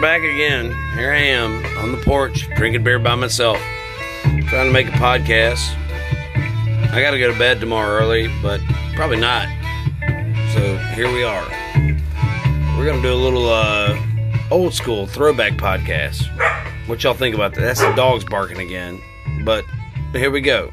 back again. Here I am on the porch, drinking beer by myself, trying to make a podcast. I gotta go to bed tomorrow early, but probably not. So here we are. We're gonna do a little uh, old school throwback podcast. What y'all think about that? That's the dogs barking again. But here we go.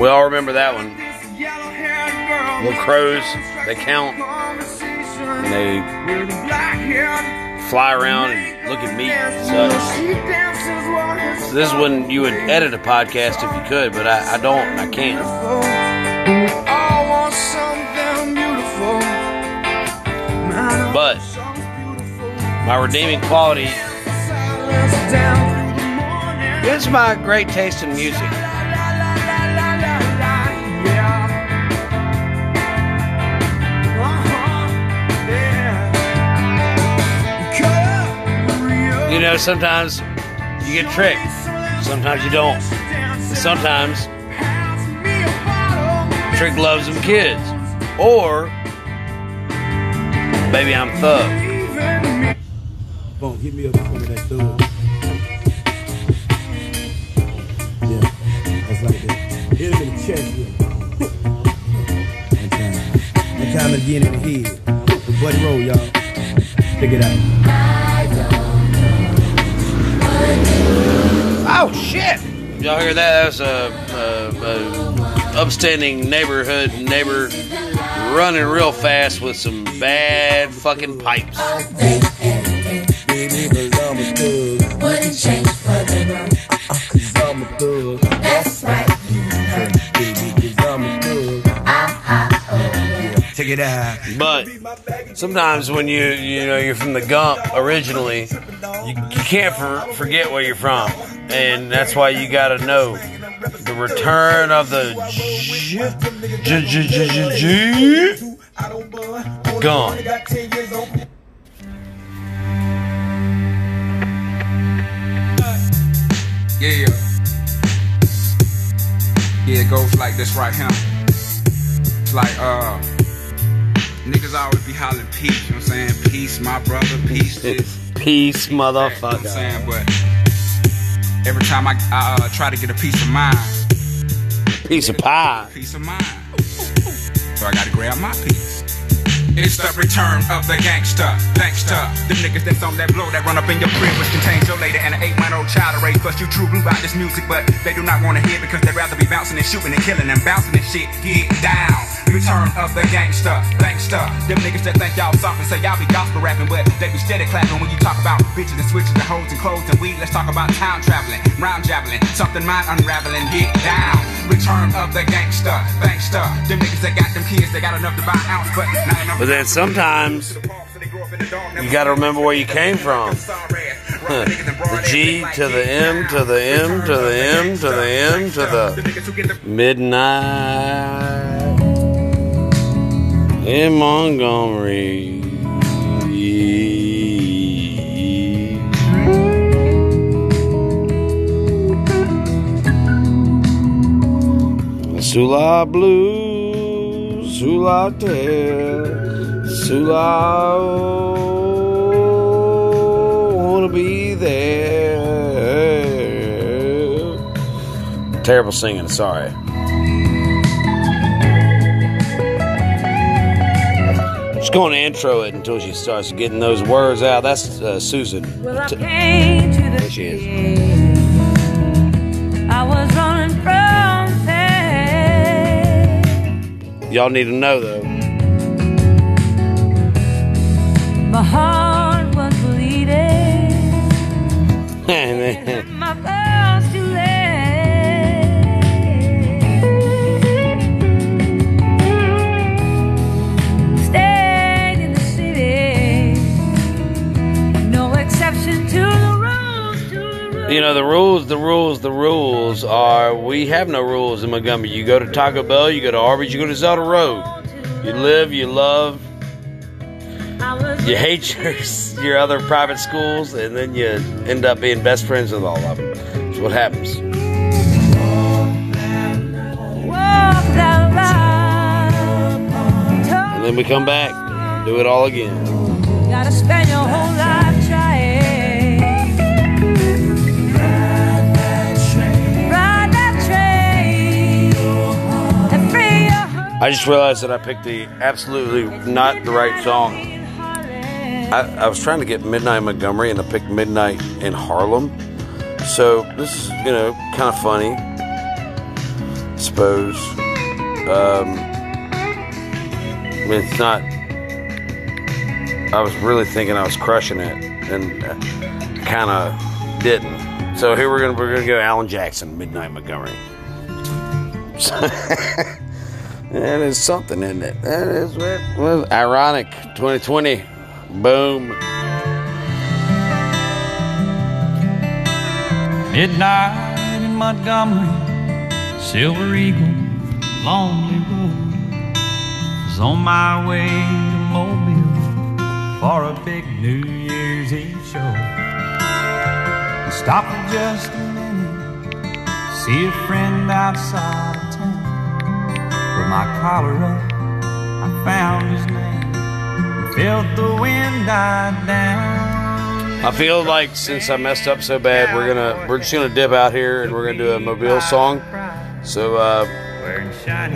We all remember that one. Little crows, they count and they fly around and look at meat and such. This is when you would edit a podcast if you could, but I, I don't I can't. But my redeeming quality is my great taste in music. You know, sometimes you get tricked, sometimes you don't. Sometimes Trick loves them kids, or maybe I'm thug. Boom, hit me up before that thug. Yeah, that's like that. Hit him in the chest it. One time. One time again in the head. The buddy roll, y'all. Check it out. Oh shit! Y'all hear that? That was a, a, a upstanding neighborhood neighbor running real fast with some bad fucking pipes. Baby, cause Check it out. But sometimes when you you know you're from the Gump originally, you, you can't for, forget where you're from, and that's why you got to know the return of the G- G- G- G- G- G- Gump. Yeah. Yeah, it goes like this right here. It's like, uh, niggas always be hollering peace, you know what I'm saying? Peace, my brother, peace this. Peace, motherfucker. You know what I'm saying? But every time I, I uh, try to get a piece of mind, Piece of pie. peace of mind. So I gotta grab my piece. It's the return of the gangster, gangster. the niggas that's on that blow that run up in your crib, which contains your lady and an eight month old child to raise. Plus, you true blue about this music, but they do not want to hear because they'd rather be bouncing and shooting and killing and bouncing and shit. Get down. Return of the gangster, gangster. Them niggas that think y'all soft and say y'all be gospel rapping, but they be steady clapping when you talk about bitches and switches and hoes and clothes and weed. Let's talk about town traveling, rhyme jabbling, something mind unraveling. Get down. Return of the gangster, gangster. Them niggas that got them kids, they got enough to buy an ounce, but not enough. But then sometimes you gotta remember where you came from. The G to the M to the M to the M to the M to the midnight in Montgomery. Sula blues, Sula tell, Sula oh, wanna be there. Terrible singing, sorry. Just going to intro it until she starts getting those words out. That's uh, Susan. Well, I T- came to the There she is. I was running from pain. Y'all need to know though. My heart was bleeding. You know the rules, the rules, the rules are we have no rules in Montgomery. You go to Taco Bell, you go to Arby's, you go to Zelda Road. You live, you love, you hate your your other private schools, and then you end up being best friends with all of them. That's what happens. walk that line. And then we come back, do it all again. I just realized that I picked the absolutely not the right song. I, I was trying to get Midnight Montgomery, and I picked Midnight in Harlem. So this is, you know, kind of funny. I suppose. Um, I mean, it's not. I was really thinking I was crushing it, and kind of didn't. So here we're gonna we're gonna go Alan Jackson, Midnight Montgomery. That is something, isn't it? That is what well, ironic. 2020. Boom. Midnight in Montgomery, Silver Eagle, Lonely Road. Was on my way to Mobile for a big New Year's Eve show. I stopped for just a minute, see a friend outside my collar up, I found his name, felt the wind down. I feel like since I messed up so bad, we're gonna we're just gonna dip out here and we're gonna do a Mobile song. So uh,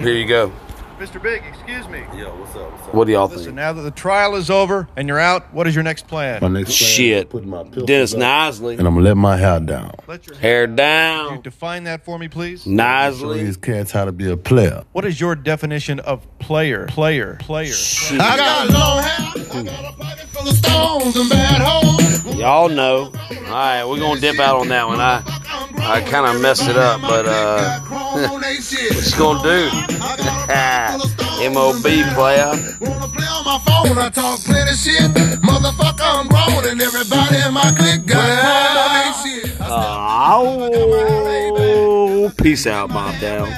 here you go. Mr. Big, excuse me. Yo, what's up? What's up? What do y'all Listen, think? now that the trial is over and you're out, what is your next plan? My next plan Shit. is put my pistols Dennis up, Nisley, and I'm gonna let my hair down. Let your hair Can you down. define that for me, please? Show Nisley. these cats how to be a player. What is your definition of player? Player. Player. I got long hair. I got a pocket full of stones and bad hoes. Y'all know. All right, we're gonna dip out on that one. I I kind of messed it up, but uh, what's gonna do? Mob player. Wanna play on my phone? I talk plenty shit. Motherfucker, I'm grown and everybody in my clique got chrome on shit. Uh, oh, peace out, Bob Down.